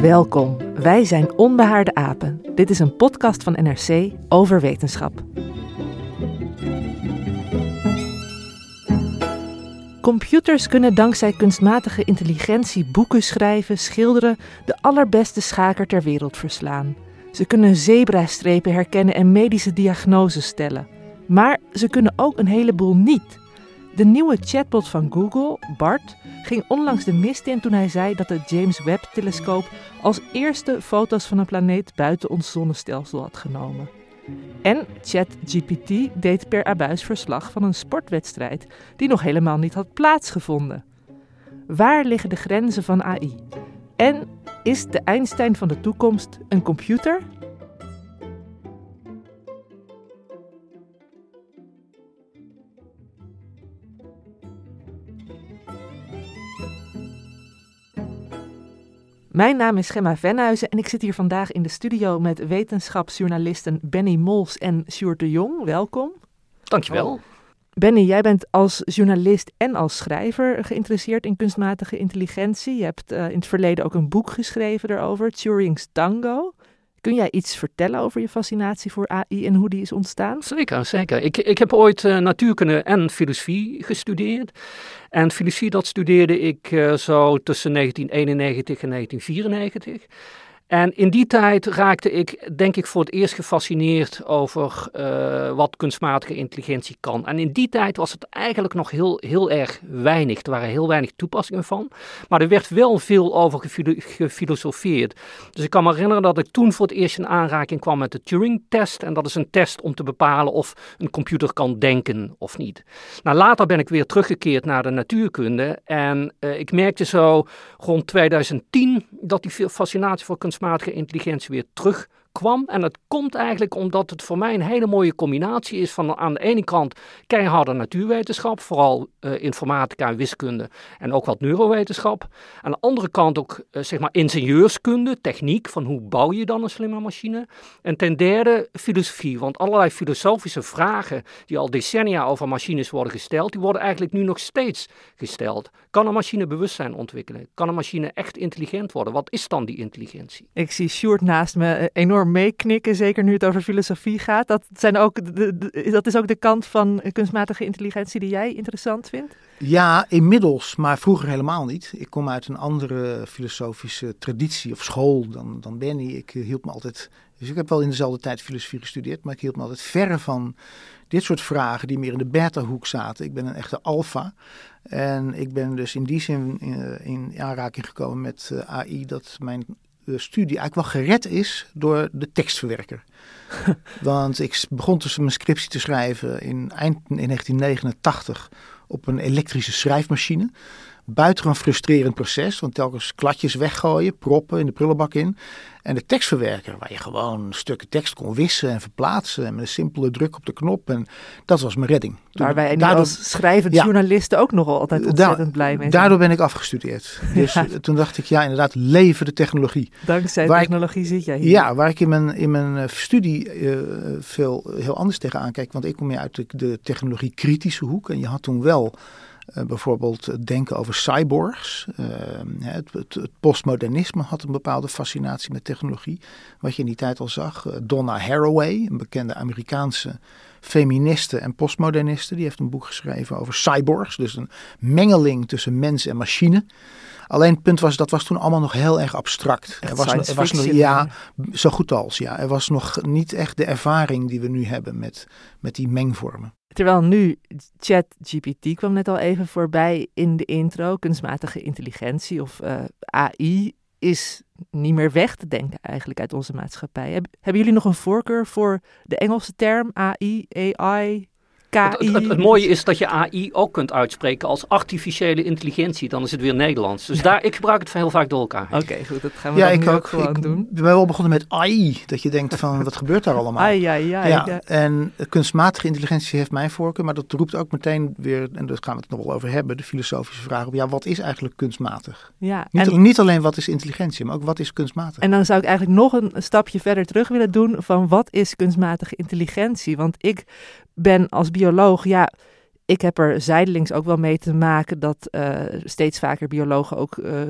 Welkom, wij zijn Onbehaarde Apen. Dit is een podcast van NRC over wetenschap. Computers kunnen dankzij kunstmatige intelligentie boeken schrijven, schilderen, de allerbeste schaker ter wereld verslaan. Ze kunnen zebrastrepen herkennen en medische diagnoses stellen. Maar ze kunnen ook een heleboel niet. De nieuwe chatbot van Google, Bart, ging onlangs de mist in toen hij zei dat de James Webb-telescoop als eerste foto's van een planeet buiten ons zonnestelsel had genomen. En ChatGPT deed per abuis verslag van een sportwedstrijd die nog helemaal niet had plaatsgevonden. Waar liggen de grenzen van AI? En is de Einstein van de toekomst een computer? Mijn naam is Gemma Venhuizen en ik zit hier vandaag in de studio met wetenschapsjournalisten Benny Mols en Sjoerd de Jong. Welkom. Dankjewel. Benny, jij bent als journalist en als schrijver geïnteresseerd in kunstmatige intelligentie. Je hebt uh, in het verleden ook een boek geschreven daarover, Turing's Tango. Kun jij iets vertellen over je fascinatie voor AI en hoe die is ontstaan? Zeker, zeker. Ik, ik heb ooit uh, natuurkunde en filosofie gestudeerd. En filosofie dat studeerde ik uh, zo tussen 1991 en 1994. En in die tijd raakte ik, denk ik, voor het eerst gefascineerd over uh, wat kunstmatige intelligentie kan. En in die tijd was het eigenlijk nog heel, heel erg weinig. Er waren heel weinig toepassingen van. Maar er werd wel veel over gefilosofeerd. Dus ik kan me herinneren dat ik toen voor het eerst in aanraking kwam met de Turing-test. En dat is een test om te bepalen of een computer kan denken of niet. Nou, later ben ik weer teruggekeerd naar de natuurkunde. En uh, ik merkte zo rond 2010 dat die fascinatie voor kunstmatige kunstmatige intelligentie weer terug kwam. En dat komt eigenlijk omdat het voor mij een hele mooie combinatie is van aan de ene kant keiharde natuurwetenschap, vooral uh, informatica en wiskunde en ook wat neurowetenschap. Aan de andere kant ook uh, zeg maar ingenieurskunde, techniek, van hoe bouw je dan een slimme machine. En ten derde filosofie, want allerlei filosofische vragen die al decennia over machines worden gesteld, die worden eigenlijk nu nog steeds gesteld. Kan een machine bewustzijn ontwikkelen? Kan een machine echt intelligent worden? Wat is dan die intelligentie? Ik zie Sjoerd naast me eh, enorm meeknikken, zeker nu het over filosofie gaat. Dat, zijn ook dat is ook de kant van kunstmatige intelligentie die jij interessant vindt? Ja, inmiddels, maar vroeger helemaal niet. Ik kom uit een andere filosofische traditie of school dan, dan Benny. Ik hield me altijd, dus ik heb wel in dezelfde tijd filosofie gestudeerd, maar ik hield me altijd verre van dit soort vragen die meer in de beta-hoek zaten. Ik ben een echte alfa. En ik ben dus in die zin in, in aanraking gekomen met uh, AI dat mijn studie eigenlijk wel gered is door de tekstverwerker. Want ik begon tussen mijn scriptie te schrijven in eind in 1989 op een elektrische schrijfmachine buitengewoon frustrerend proces. Want telkens kladjes weggooien, proppen in de prullenbak in. En de tekstverwerker, waar je gewoon stukken tekst kon wissen en verplaatsen. En met een simpele druk op de knop. En dat was mijn redding. Toen, waar wij daardoor, als ja, journalisten ook nogal altijd ontzettend da, blij mee zijn. Daardoor ben ik afgestudeerd. Dus ja. toen dacht ik, ja inderdaad, leven de technologie. Dankzij waar technologie ik, zit jij hier. Ja, waar ik in mijn, in mijn studie uh, veel heel anders tegenaan kijk. Want ik kom meer uit de, de technologie kritische hoek. En je had toen wel Uh, bijvoorbeeld denken over cyborgs. Uh, het, het, het, postmodernisme had een bepaalde fascinatie met technologie. Wat je in die tijd al zag. Donna Haraway, een bekende Amerikaanse feministe en postmoderniste. Die heeft een boek geschreven over cyborgs. Dus een mengeling tussen mens en machine. Alleen het punt was, dat was toen allemaal nog heel erg abstract. er was, er was nog, ja, zo goed als ja. Er was nog niet echt de ervaring die we nu hebben met, met die mengvormen. Terwijl nu ChatGPT kwam net al even voorbij in de intro, kunstmatige intelligentie of eh, AI is niet meer weg te denken eigenlijk uit onze maatschappij. Hebben jullie nog een voorkeur voor de Engelse term AI, AI, het, het, mooie is dat je AI ook kunt uitspreken als artificiële intelligentie. Dan is het weer Nederlands. Dus daar, ik gebruik het heel vaak door elkaar. Oké, goed. Dat gaan we ja, ik ook, gewoon ik, doen. We hebben wel begonnen met AI. Dat je denkt van, wat gebeurt daar allemaal? AI, AI, AI. Ja, en kunstmatige intelligentie heeft mijn voorkeur. Maar dat roept ook meteen weer, en daar gaan we het nog wel over hebben, de filosofische vraag op. Ja, wat is eigenlijk kunstmatig? Ja, niet, niet alleen wat is intelligentie, maar ook wat is kunstmatig? En dan zou ik eigenlijk nog een stapje verder terug willen doen van wat is kunstmatige intelligentie? Want ik ben als bioloog, ja, ik heb er zijdelings ook wel mee te maken dat uh, steeds vaker biologen ook uh,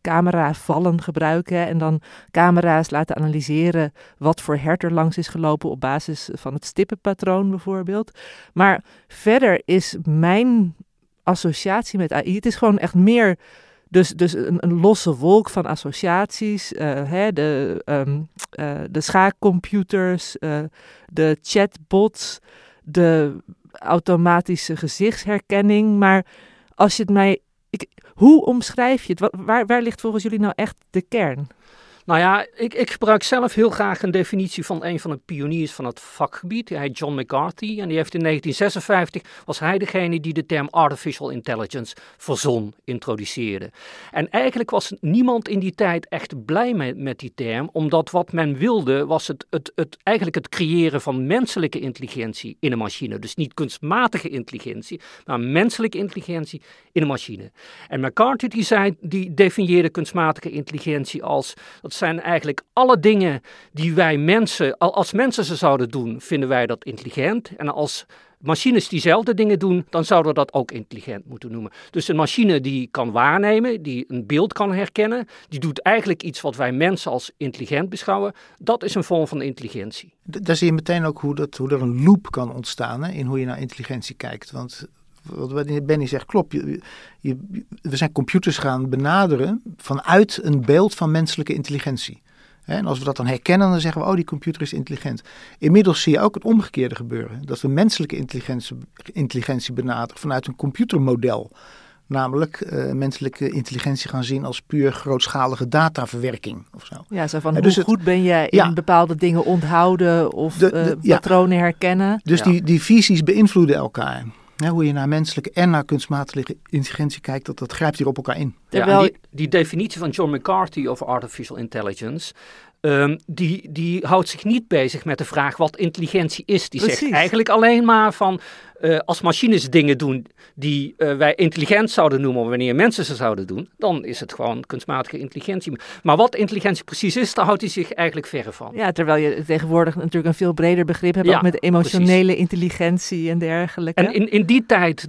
cameravallen gebruiken en dan camera's laten analyseren wat voor hert er langs is gelopen op basis van het stippenpatroon bijvoorbeeld. Maar verder is mijn associatie met AI, het is gewoon echt meer dus, dus een, losse wolk van associaties, uh, hè, de, um, de schaakcomputers, de chatbots de automatische gezichtsherkenning. Maar als je het mij. Ik, hoe omschrijf je het? Waar, waar ligt volgens jullie nou echt de kern? Nou ja, ik, ik, gebruik zelf heel graag een definitie van een van de pioniers van het vakgebied. Hij heet John McCarthy en die heeft in 1956, was hij degene die de term artificial intelligence verzon, introduceerde. En eigenlijk was niemand in die tijd echt blij met, met die term, omdat wat men wilde was het, het, het, eigenlijk het creëren van menselijke intelligentie in een machine. Dus niet kunstmatige intelligentie, maar menselijke intelligentie in een machine. En McCarthy die, zei, die definieerde kunstmatige intelligentie als dat zijn eigenlijk alle dingen die wij mensen, als mensen ze zouden doen, vinden wij dat intelligent. En als machines diezelfde dingen doen, dan zouden we dat ook intelligent moeten noemen. Dus een machine die kan waarnemen, die een beeld kan herkennen, die doet eigenlijk iets wat wij mensen als intelligent beschouwen. Dat is een vorm van intelligentie. Daar zie je meteen ook hoe, dat, hoe er een loop kan ontstaan in hoe je naar intelligentie kijkt. Want wat Benny zegt klopt. Je, je, we zijn computers gaan benaderen vanuit een beeld van menselijke intelligentie. En als we dat dan herkennen, dan zeggen we, oh, die computer is intelligent. Inmiddels zie je ook het omgekeerde gebeuren. Dat we menselijke intelligentie, intelligentie benaderen vanuit een computermodel. Namelijk uh, menselijke intelligentie gaan zien als puur grootschalige dataverwerking of zo. Ja, zo van dus hoe goed ben je in bepaalde dingen onthouden of de, de, patronen herkennen. Dus die, die visies beïnvloeden elkaar hoe je naar menselijke en naar kunstmatige intelligentie kijkt, dat, dat grijpt hier op elkaar in. Ja, die, die, definitie van John McCarthy over artificial intelligence, um, die, die houdt zich niet bezig met de vraag wat intelligentie is. Die zegt eigenlijk alleen maar van uh, als machines dingen doen die uh, wij intelligent zouden noemen, wanneer mensen ze zouden doen, dan is het gewoon kunstmatige intelligentie. Maar wat intelligentie precies is, daar houdt hij zich eigenlijk verre van. Ja, terwijl je tegenwoordig natuurlijk een veel breder begrip hebt, ook met emotionele intelligentie en dergelijke. En in, in die tijd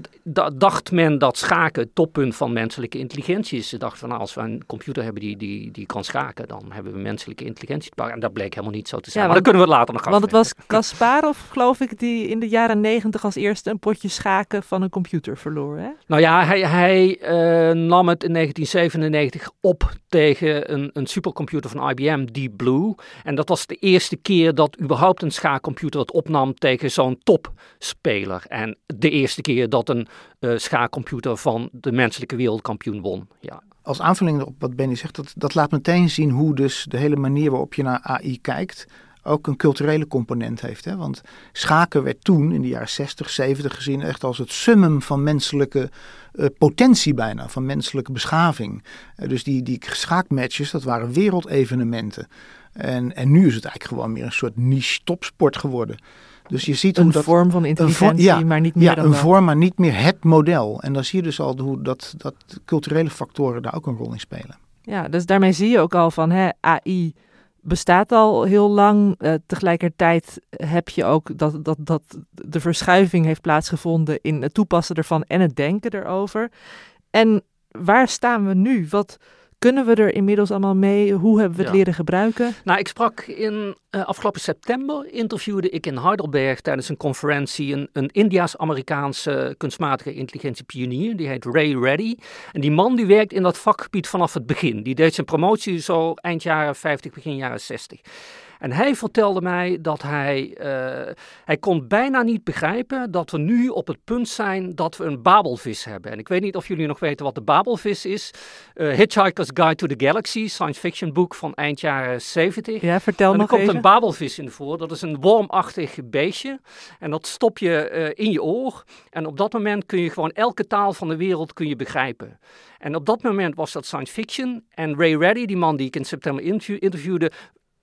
dacht men dat schaken het toppunt van menselijke intelligentie is. Ze dachten van nou, als we een computer hebben die, die, die kan schaken, dan hebben we menselijke intelligentie te pakken. En dat bleek helemaal niet zo te zijn. maar dan kunnen we het later nog gaan. Want het was Kasparov, geloof ik, die in de jaren negentig als eerste een potje schaken van een computer verloor. Hè? Nou ja, hij, hij uh, nam het in 1997 op tegen een, een supercomputer van IBM, Deep Blue. En dat was de eerste keer dat überhaupt een schaakcomputer het opnam tegen zo'n topspeler. En de eerste keer dat een uh, schaakcomputer van de menselijke wereldkampioen won. Ja als aanvulling op wat Benny zegt, dat, dat laat meteen zien hoe dus de hele manier waarop je naar AI kijkt ook een culturele component heeft. Hè? Want schaken werd toen, in de jaren 60, 70 gezien, echt als het summum van menselijke uh, potentie bijna, van menselijke beschaving. Uh, dus die, die schaakmatches, dat waren wereldevenementen. En, en nu is het eigenlijk gewoon meer een soort niche topsport geworden. Dus je ziet een dat, vorm van intelligentie, ja, maar niet meer ja, dan een vorm, maar niet meer het model. En dan zie je dus al hoe dat, dat culturele factoren daar ook een rol in spelen. Ja, dus daarmee zie je ook al van hè, AI bestaat al heel lang. Uh, tegelijkertijd heb je ook dat, dat, dat de verschuiving heeft plaatsgevonden in het toepassen ervan en het denken erover. En waar staan we nu? Wat, kunnen we er inmiddels allemaal mee? Hoe hebben we het leren gebruiken? Nou, ik sprak in uh, afgelopen september, interviewde ik in Heidelberg tijdens een conferentie een, een Indiaas-Amerikaanse kunstmatige intelligentie pionier. Die heet Ray Reddy. En die man die werkt in dat vakgebied vanaf het begin. Die deed zijn promotie zo eind jaren 50, begin jaren 60. En hij vertelde mij dat hij, uh, hij kon bijna niet begrijpen dat we nu op het punt zijn dat we een babelvis hebben. En ik weet niet of jullie nog weten wat de babelvis is. Uh, Hitchhiker's Guide to the Galaxy, science fiction boek van eind jaren 70. Ja, vertel en nog Er komt een babelvis in voor. Dat is een wormachtig beestje. En dat stop je uh, in je oor. En op dat moment kun je gewoon elke taal van de wereld kun je begrijpen. En op dat moment was dat science fiction. En Ray Reddy, die man die ik in september interviewde,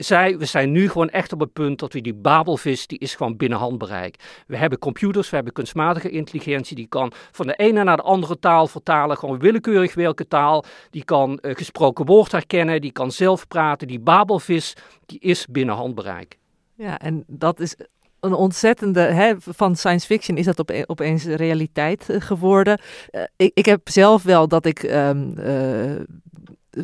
zei, we zijn nu gewoon echt op het punt dat we die babelvis, die is gewoon binnen handbereik. We hebben computers, we hebben kunstmatige intelligentie, die kan van de ene naar de andere taal vertalen, gewoon willekeurig welke taal. Die kan uh, gesproken woord herkennen, die kan zelf praten. Die babelvis, die is binnen handbereik. Ja, en dat is een ontzettende, hè, van science fiction is dat op, opeens realiteit uh, geworden. Uh, ik, ik heb zelf wel dat ik um,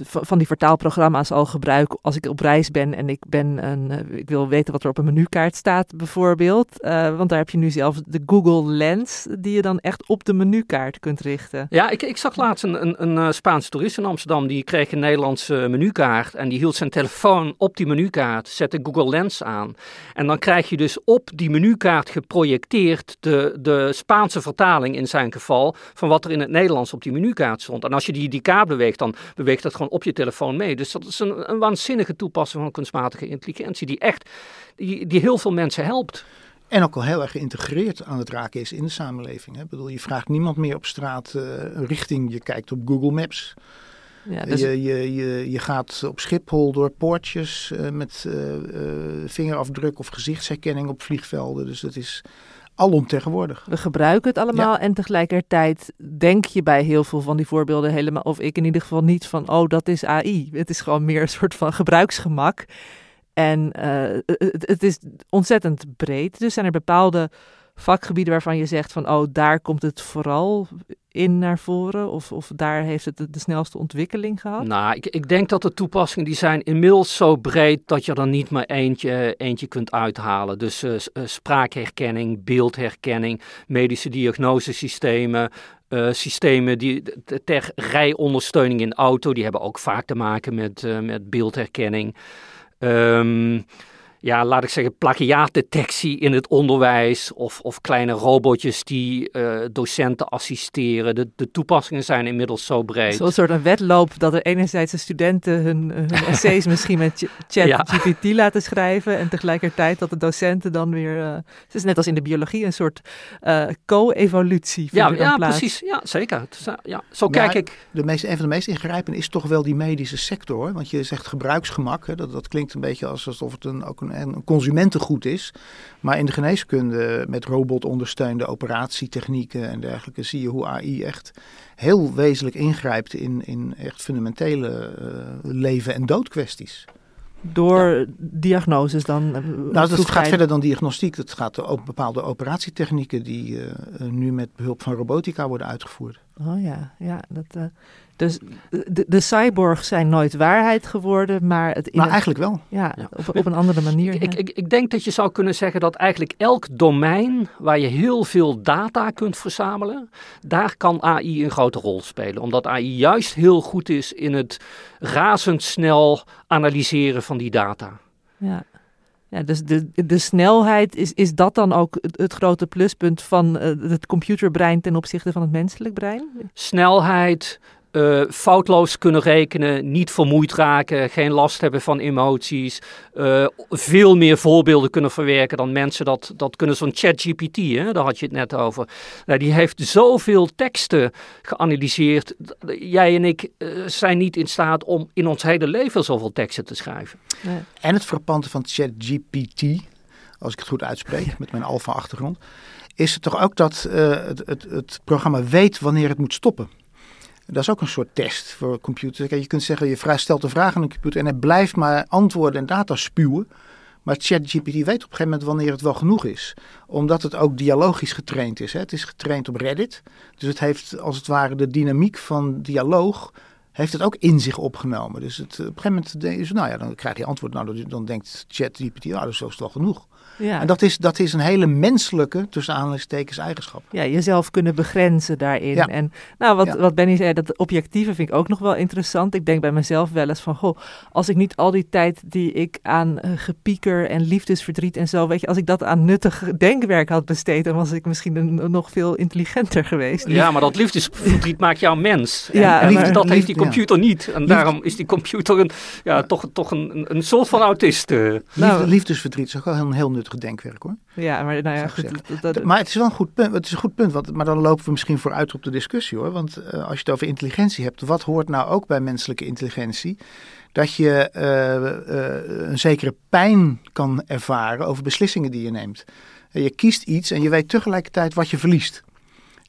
van die vertaalprogramma's al gebruik als ik op reis ben en ik, ben een, eh, ik wil weten wat er op een menukaart staat bijvoorbeeld. Uh, want daar heb je nu zelf de Google Lens die je dan echt op de menukaart kunt richten. Ja, ik, ik zag laatst een, een, een eh, Spaanse toerist in Amsterdam die kreeg een Nederlandse menukaart en die hield zijn telefoon op die menukaart, zette Google Lens aan. En dan krijg je dus op die menukaart geprojecteerd de, de Spaanse vertaling in zijn geval van wat er in het Nederlands op die menukaart stond. En als je die, die kaart beweegt, dan beweegt dat gewoon op je telefoon mee. Dus dat is een, een waanzinnige toepassing van kunstmatige intelligentie die echt, die, die heel veel mensen helpt. En ook al heel erg geïntegreerd aan het raken is in de samenleving. Hè. Ik bedoel, je vraagt niemand meer op straat uh, richting, je kijkt op Google Maps. Ja, dus... je, je, je, je gaat op Schiphol door poortjes uh, met uh, vingerafdruk of gezichtsherkenning op vliegvelden. Dus dat is alomtegenwoordig. We gebruiken het allemaal en tegelijkertijd denk je bij heel veel van die voorbeelden helemaal, of ik in ieder geval niet van, oh dat is AI. Het is gewoon meer een soort van gebruiksgemak. En uh, het, het, is ontzettend breed. Dus zijn er bepaalde vakgebieden waarvan je zegt van, oh daar komt het vooral in naar voren? Of, of daar heeft het de, snelste ontwikkeling gehad? Nou, ik, ik denk dat de toepassingen die zijn inmiddels zo breed dat je er niet maar eentje, eentje kunt uithalen. Dus uh, spraakherkenning, beeldherkenning, medische diagnosesystemen, uh, systemen die ter rijondersteuning in auto, die hebben ook vaak te maken met, met beeldherkenning. Um, ja, laat ik zeggen, plagiaatdetectie in het onderwijs of, of kleine robotjes die uh, docenten assisteren. De, de toepassingen zijn inmiddels zo breed. Zo'n soort een wedloop dat er enerzijds de studenten hun, hun essays misschien met ChatGPT ja. laten schrijven en tegelijkertijd dat de docenten dan weer, uh, het is net als in de biologie, een soort uh, co-evolutie ja, ja, precies. Ja, zeker. Ja, zo kijk ik. De meest, een van de meest ingrijpende is toch wel die medische sector. Want je zegt gebruiksgemak, hè, dat, dat klinkt een beetje alsof het een, ook een een consumentengoed is. Maar in de geneeskunde met robotondersteunde operatietechnieken en dergelijke zie je hoe AI echt heel wezenlijk ingrijpt in, in echt fundamentele uh, leven- en doodkwesties. Door ja. diagnoses dan? Uh, nou, dat gaat verder dan diagnostiek. Dat gaat over bepaalde operatietechnieken die uh, nu met behulp van robotica worden uitgevoerd. Oh ja, ja dat, dus de, de cyborgs zijn nooit waarheid geworden, maar het... maar eigenlijk wel. Ja, Op, op, een andere manier. Ik, ik, ik, denk dat je zou kunnen zeggen dat eigenlijk elk domein waar je heel veel data kunt verzamelen, daar kan AI een grote rol spelen. Omdat AI juist heel goed is in het razendsnel analyseren van die data. Ja. Ja, dus de, de snelheid, is, is dat dan ook het, het grote pluspunt van uh, het computerbrein ten opzichte van het menselijk brein? Snelheid, uh, foutloos kunnen rekenen, niet vermoeid raken, geen last hebben van emoties, uh, veel meer voorbeelden kunnen verwerken dan mensen dat, dat kunnen. Zo'n ChatGPT, daar had je het net over. Nou, die heeft zoveel teksten geanalyseerd. Jij en ik uh, zijn niet in staat om in ons hele leven zoveel teksten te schrijven. Nee. En het frappante van ChatGPT, als ik het goed uitspreek met mijn alfa-achtergrond, is het toch ook dat het, het, het programma weet wanneer het moet stoppen. Dat is ook een soort test voor computers. Je kunt zeggen, je stelt een vraag aan een computer en hij blijft maar antwoorden en data spuwen. Maar ChatGPT weet op een gegeven moment wanneer het wel genoeg is. Omdat het ook dialogisch getraind is. Hè. Het is getraind op Reddit. Dus het heeft als het ware de dynamiek van dialoog heeft het ook in zich opgenomen. Dus het, op een gegeven moment is, nou ja, dan krijg je antwoord. Nou, dan denkt ChatGPT, nou, dat is wel genoeg. Ja. En dat is, dat is een hele menselijke, tussen aanhalingstekens, eigenschap. Ja, jezelf kunnen begrenzen daarin. Ja. En nou, wat, wat Benny zei, dat objectieve vind ik ook nog wel interessant. Ik denk bij mezelf wel eens van, goh, als ik niet al die tijd die ik aan uh, gepieker en liefdesverdriet en zo, weet je, als ik dat aan nuttig denkwerk had besteed, dan was ik misschien een, nog veel intelligenter geweest. Ja, maar dat liefdesverdriet maakt jou mens. En, ja, en dat heeft die computer niet. En daarom is die computer een, ja, toch, toch een, een soort van autist. Uh. Nou, liefdesverdriet is ook wel heel, heel nuttig gedenkwerk hoor. Ja, maar nou ja, goed, dat, maar het is wel een goed punt. Het is een goed punt, want, maar dan lopen we misschien vooruit op de discussie hoor. Want uh, als je het over intelligentie hebt, wat hoort nou ook bij menselijke intelligentie? Dat je uh, uh, een zekere pijn kan ervaren over beslissingen die je neemt. Je kiest iets en je weet tegelijkertijd wat je verliest.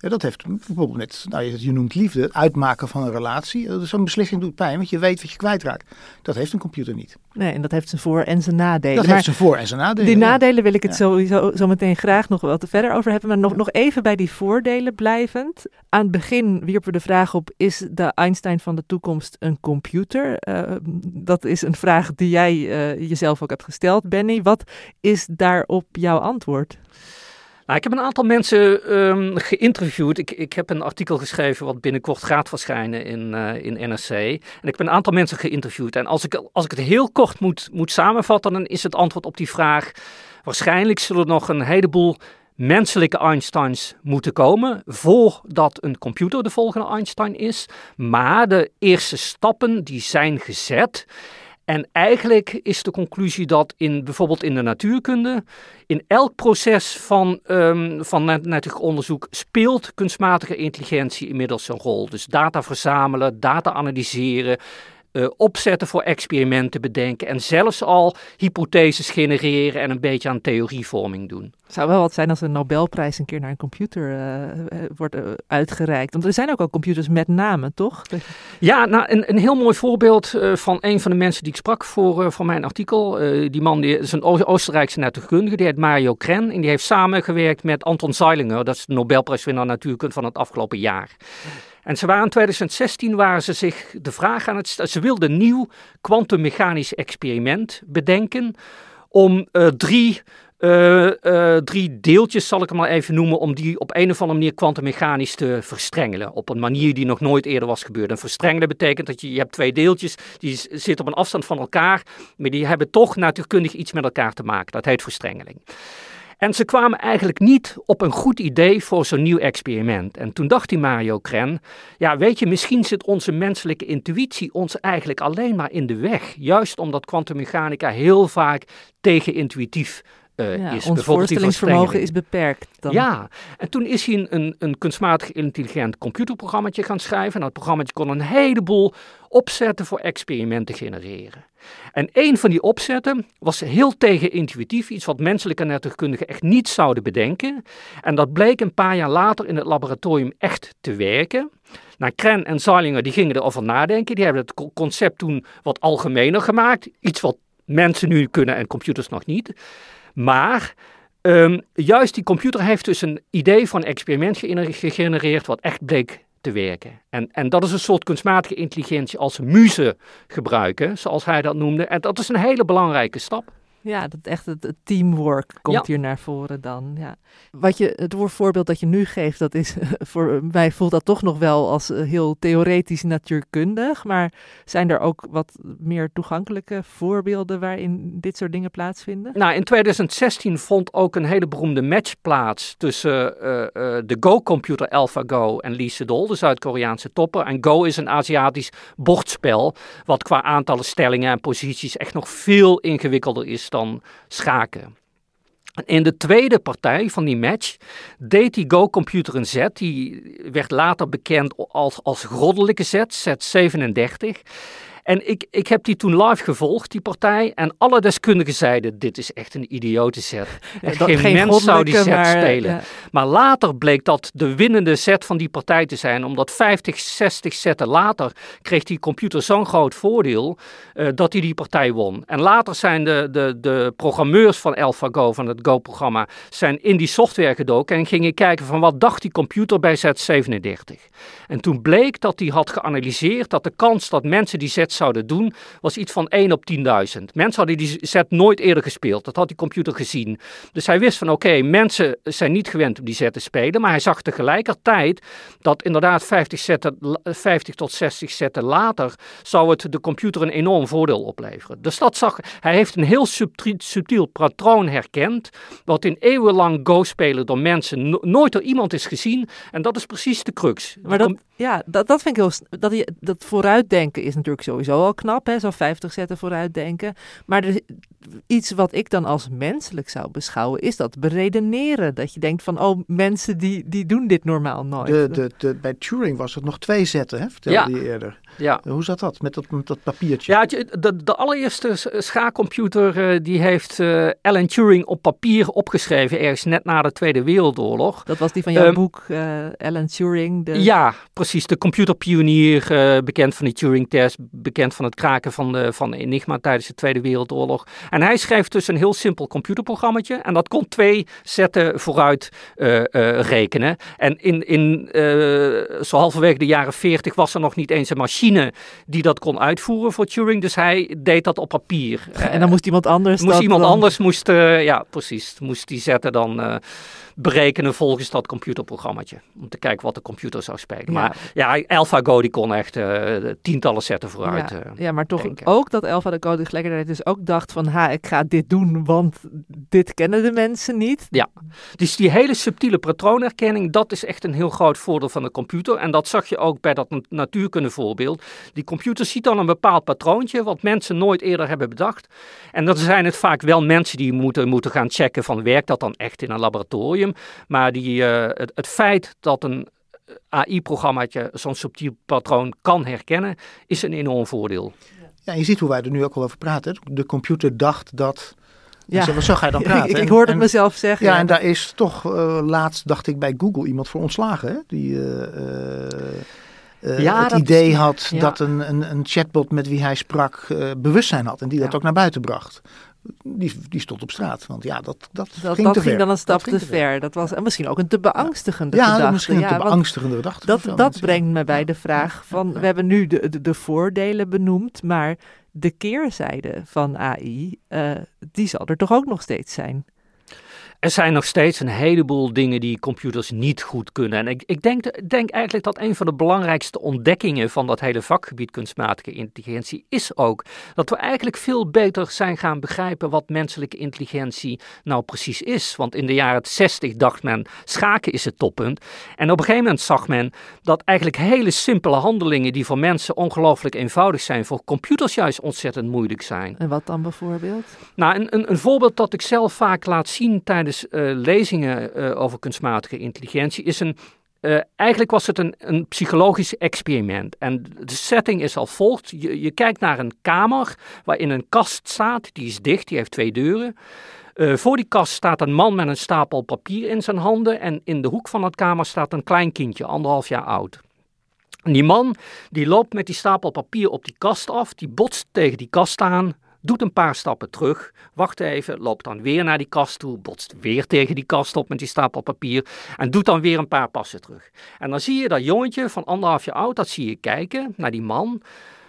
Ja, dat heeft bijvoorbeeld met, nou, je noemt liefde, uitmaken van een relatie. Zo'n beslissing doet pijn, want je weet wat je kwijtraakt. Dat heeft een computer niet. Nee, en dat heeft zijn voor- en zijn nadelen. Dat heeft zijn voor- en zijn nadelen. Die nadelen wil ik het sowieso zo meteen graag nog wat verder over hebben. Maar nog, nog even bij die voordelen blijvend. Aan het begin wierpen we de vraag op, is de Einstein van de toekomst een computer? Uh, dat is een vraag die jij uh, jezelf ook hebt gesteld, Benny. Wat is daarop jouw antwoord? Nou, ik heb een aantal mensen um, geïnterviewd. Ik, ik heb een artikel geschreven wat binnenkort gaat verschijnen in, uh, in NRC. En ik heb een aantal mensen geïnterviewd. En als ik, als ik het heel kort moet, moet samenvatten, dan is het antwoord op die vraag... Waarschijnlijk zullen er nog een heleboel menselijke Einsteins moeten komen voordat een computer de volgende Einstein is. Maar de eerste stappen die zijn gezet. En eigenlijk is de conclusie dat in bijvoorbeeld in de natuurkunde, in elk proces van, um, van onderzoek speelt kunstmatige intelligentie inmiddels een rol. Dus data verzamelen, data analyseren, uh, opzetten voor experimenten bedenken en zelfs al hypotheses genereren en een beetje aan theorievorming doen. Het zou wel wat zijn als een Nobelprijs een keer naar een computer uh, wordt uitgereikt. Want er zijn ook al computers met namen, toch? Ja, nou, een, een heel mooi voorbeeld van een van de mensen die ik sprak voor, voor mijn artikel. die man die, is een Oostenrijkse natuurkundige, die heet Mario Kren. En die heeft samengewerkt met Anton Zeilinger, dat is de Nobelprijswinnaar natuurkunde van het afgelopen jaar. En ze waren in 2016 waren ze zich de vraag aan het stellen. Ze wilden een nieuw kwantummechanisch experiment bedenken om uh, drie, uh, uh, drie deeltjes, zal ik hem maar even noemen, om die op een of andere manier kwantummechanisch te verstrengelen. Op een manier die nog nooit eerder was gebeurd. En verstrengelen betekent dat je, je hebt twee deeltjes, die zitten op een afstand van elkaar, maar die hebben toch natuurkundig iets met elkaar te maken. Dat heet verstrengeling. En ze kwamen eigenlijk niet op een goed idee voor zo'n nieuw experiment. En toen dacht die Mario Kren, ja weet je, misschien zit onze menselijke intuïtie ons eigenlijk alleen maar in de weg. Juist omdat kwantummechanica heel vaak tegenintuïtief uh, ja, is. Ons voorstellingsvermogen is beperkt. Dan. Ja, en toen is hij een, een kunstmatig intelligent computerprogramma gaan schrijven. En dat programma kon een heleboel opzetten voor experimenten genereren. En een van die opzetten was heel tegenintuïtief, iets wat menselijke natuurkundigen echt niet zouden bedenken. En dat bleek een paar jaar later in het laboratorium echt te werken. Nou, Kren en Zeilinger die gingen erover nadenken. Die hebben het concept toen wat algemener gemaakt. Iets wat mensen nu kunnen en computers nog niet. Maar um, juist die computer heeft dus een idee van experiment gegenereerd wat echt bleek te werken. En, en dat is een soort kunstmatige intelligentie als muze gebruiken, zoals hij dat noemde. En dat is een hele belangrijke stap. Ja, dat echt het, teamwork komt hier naar voren dan. Ja. Wat je, het voorbeeld dat je nu geeft, dat is voor mij voelt dat toch nog wel als eh, heel theoretisch natuurkundig. Maar zijn er ook wat meer toegankelijke voorbeelden waarin dit soort dingen plaatsvinden? Nou, in 2016 vond ook een hele beroemde match plaats tussen uh, uh, de Go-computer AlphaGo en Lee Sedol, de Zuid-Koreaanse topper. En Go is een Aziatisch bordspel, wat qua aantallen stellingen en posities echt nog veel ingewikkelder is dan schaken. In de tweede partij van die match deed die Go-computer een zet. Die werd later bekend als, als goddelijke zet, zet 37. En ik, ik heb die toen live gevolgd, die partij. En alle deskundigen zeiden, dit is echt een idiote set. geen, geen mens zou die set maar, spelen. Maar later bleek dat de winnende set van die partij te zijn. Omdat 50, 60 setten later kreeg die computer zo'n groot voordeel uh, dat hij die partij won. En later zijn de, de, de programmeurs van AlphaGo, van het Go-programma, zijn in die software gedoken en gingen kijken van wat dacht die computer bij set 37. En toen bleek dat hij had geanalyseerd dat de kans dat mensen die set zouden doen, was iets van 1 op 10.000. Mensen hadden die set nooit eerder gespeeld, dat had die computer gezien. Dus hij wist van oké, mensen zijn niet gewend om die set te spelen, maar hij zag tegelijkertijd dat inderdaad 50, zetten, 50 tot 60 zetten later zou het de computer een enorm voordeel opleveren. Dus dat zag, hij heeft een heel subtiel, patroon herkend, wat in eeuwenlang Go spelen door mensen nooit door iemand is gezien. En dat is precies de crux. Maar dat, ja, dat, dat vind ik heel. Dat, dat vooruitdenken is natuurlijk sowieso al knap, hè? Zo 50 zetten vooruitdenken. Maar er, iets wat ik dan als menselijk zou beschouwen, is dat beredeneren. Dat je denkt van, oh, mensen die, die doen dit normaal nooit. De, de, de, bij Turing was het nog twee zetten, hè? vertelde ja. je eerder. Ja. Hoe zat dat met dat, met dat papiertje? Ja, de, de allereerste schaakcomputer uh, die heeft uh, Alan Turing op papier opgeschreven, ergens net na de Tweede Wereldoorlog. Dat was die van jouw um, boek, uh, Alan Turing. De... Ja, precies. De computerpionier, bekend van die Turing-test, bekend van het kraken van, de, van Enigma tijdens de Tweede Wereldoorlog. En hij schreef dus een heel simpel computerprogrammetje en dat kon twee zetten vooruit rekenen. En in, in zo halverwege de jaren 40 was er nog niet eens een machine die dat kon uitvoeren voor Turing. Dus hij deed dat op papier. En dan moest iemand anders. Moest iemand anders moest, ja, precies. Moest die zetten dan. Berekenen volgens dat computerprogrammaatje. Om te kijken wat de computer zou spelen. Maar ja, AlphaGo die kon echt uh, tientallen zetten vooruit. Ja, ja maar toch ook dat AlphaGo tegelijkertijd dus ook dacht van... ha, ik ga dit doen, want dit kennen de mensen niet. Ja, dus die hele subtiele patroonherkenning... dat is echt een heel groot voordeel van de computer. En dat zag je ook bij dat natuurkundevoorbeeld. Die computer ziet dan een bepaald patroontje... wat mensen nooit eerder hebben bedacht. En dan zijn het vaak wel mensen die moeten, moeten gaan checken van... werkt dat dan echt in een laboratorium? Maar die, uh, het, het feit dat een AI-programmaatje zo'n subtiel patroon kan herkennen, is een enorm voordeel. Ja, je ziet hoe wij er nu ook al over praten. De computer dacht dat. Ja, zo, zo ga je dan praten. ik, ik hoorde het mezelf zeggen. Ja, ja, en daar is toch uh, laatst, dacht ik, bij Google iemand voor ontslagen. Hè? Die uh, ja, het idee had dat een, een, een, chatbot met wie hij sprak bewustzijn had. En die dat ook naar buiten bracht die, die stond op straat. Want ja, dat, dat, dat ging, dat ging dan een stap te, ver. Dat was en misschien ook een te beangstigende ja, gedachte. misschien een te beangstigende gedachte. Dat, dat brengt me bij de vraag van, we hebben nu de, de, de, voordelen benoemd, maar de keerzijde van AI, uh, die zal er toch ook nog steeds zijn? Er zijn nog steeds een heleboel dingen die computers niet goed kunnen. En ik, ik denk, denk, eigenlijk dat een van de belangrijkste ontdekkingen van dat hele vakgebied kunstmatige intelligentie is ook dat we eigenlijk veel beter zijn gaan begrijpen wat menselijke intelligentie nou precies is. Want in de jaren 60 dacht men, schaken is het toppunt. En op een gegeven moment zag men dat eigenlijk hele simpele handelingen die voor mensen ongelooflijk eenvoudig zijn, voor computers juist ontzettend moeilijk zijn. En wat dan bijvoorbeeld? Nou, een, een, een voorbeeld dat ik zelf vaak laat zien tijdens uh, lezingen uh, over kunstmatige intelligentie is een. Uh, eigenlijk was het een, een psychologisch experiment. En de setting is al volgt. Je, je kijkt naar een kamer waarin een kast staat. Die is dicht, die heeft twee deuren. voor die kast staat een man met een stapel papier in zijn handen. En in de hoek van het kamer staat een klein kindje, anderhalf jaar oud. En die man die loopt met die stapel papier op die kast af. Die botst tegen die kast aan doet een paar stappen terug, wacht even, loopt dan weer naar die kast toe, botst weer tegen die kast op met die stapel papier en doet dan weer een paar passen terug. En dan zie je dat jongetje van anderhalf jaar oud, dat zie je kijken naar die man.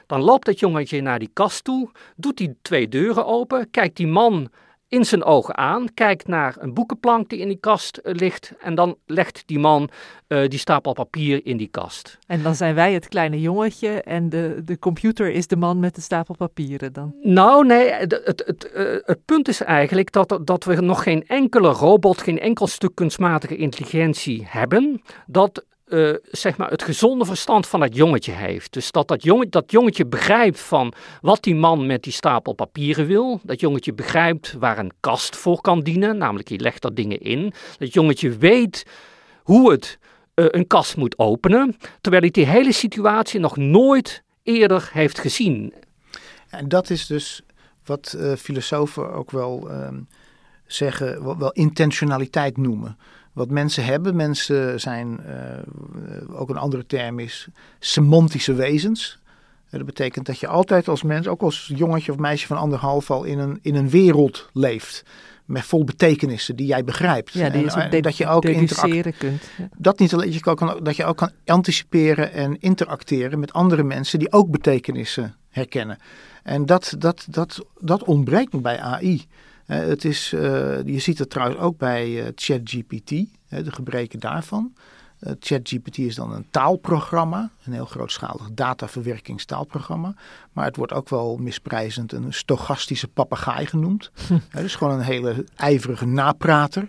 Dan loopt dat jongetje naar die kast toe, doet die twee deuren open, kijkt die man in zijn ogen aan, kijkt naar een boekenplank die in die kast uh, ligt en dan legt die man uh, die stapel papier in die kast. En dan zijn wij het kleine jongetje en de, de computer is de man met de stapel papieren dan? Nou nee, het, het, het, uh, het punt is eigenlijk dat, dat we nog geen enkele robot, geen enkel stuk kunstmatige intelligentie hebben dat uh, zeg maar het gezonde verstand van dat jongetje heeft. Dus dat dat, jonge, dat jongetje begrijpt van wat die man met die stapel papieren wil. Dat jongetje begrijpt waar een kast voor kan dienen, namelijk je legt er dingen in. Dat jongetje weet hoe het uh, een kast moet openen, terwijl hij die hele situatie nog nooit eerder heeft gezien. En dat is dus wat uh, filosofen ook wel ehm, zeggen, wel, intentionaliteit noemen. Wat mensen hebben, mensen zijn, uh, ook een andere term is, semantische wezens. Dat betekent dat je altijd als mens, ook als jongetje of meisje van anderhalf, al in een, in een wereld leeft met vol betekenissen die jij begrijpt. Ja, die en, en dat je ook interacteren kunt. Dat niet alleen, je kan, dat je ook kan anticiperen en interacteren met andere mensen die ook betekenissen herkennen. En dat, dat, dat, dat ontbreekt bij AI. Het is, uh, je ziet het trouwens ook bij uh, ChatGPT, de gebreken daarvan. Uh, ChatGPT is dan een taalprogramma, een heel grootschalig dataverwerkingstaalprogramma. Maar het wordt ook wel misprijzend een stochastische papegaai genoemd. Dus gewoon een hele ijverige naprater.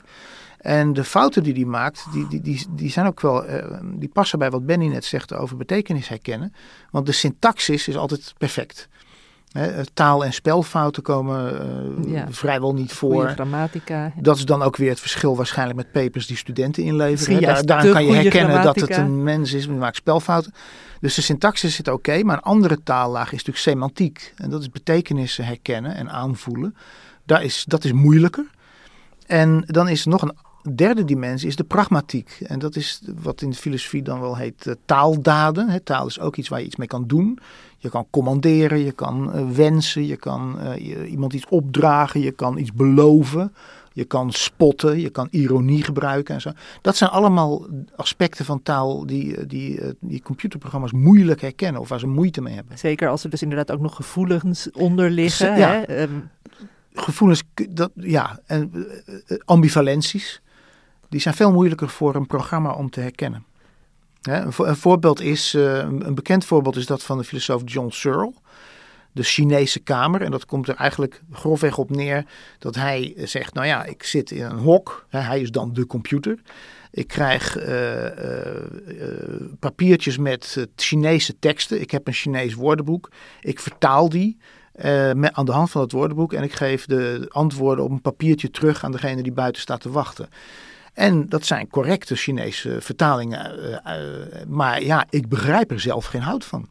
En de fouten die hij maakt, die, die, die, die zijn ook wel, uh, die passen bij wat Benny net zegt over betekenis herkennen. Want de syntaxis is altijd perfect taal- en spelfouten komen uh, vrijwel niet voor. grammatica. Dat is dan ook weer het verschil waarschijnlijk met papers die studenten inleveren. Daar, daar kan je herkennen dat het een mens is, maar maakt spelfouten. Dus de syntaxis zit oké, maar een andere taallaag is natuurlijk semantiek. En dat is betekenissen herkennen en aanvoelen. Daar is, dat is moeilijker. En dan is er nog een derde dimensie is de pragmatiek. En dat is wat in de filosofie dan wel heet uh, taaldaden. taal is ook iets waar je iets mee kan doen. Je kan commanderen, je kan uh, wensen, je kan uh, iemand iets opdragen, je kan iets beloven. Je kan spotten, je kan ironie gebruiken en zo. Dat zijn allemaal aspecten van taal die, die, die computerprogramma's moeilijk herkennen of waar ze moeite mee hebben. Zeker als er dus inderdaad ook nog gevoelens onder liggen. Ja. Hè? Um... Gevoelens, dat, ja, en ambivalenties die zijn veel moeilijker voor een programma om te herkennen. een, voorbeeld is, eh, een bekend voorbeeld is dat van de filosoof John Searle, de Chinese kamer. En dat komt er eigenlijk grofweg op neer dat hij zegt, nou ja, ik zit in een hok, hij is dan de computer. Ik krijg uh, papiertjes met Chinese teksten. Ik heb een Chinees woordenboek. Ik vertaal die. met, aan de hand van het woordenboek en ik geef de antwoorden op een papiertje terug aan degene die buiten staat te wachten. En dat zijn correcte Chinese vertalingen. Uh, uh, maar ja, ik begrijp er zelf geen hout van.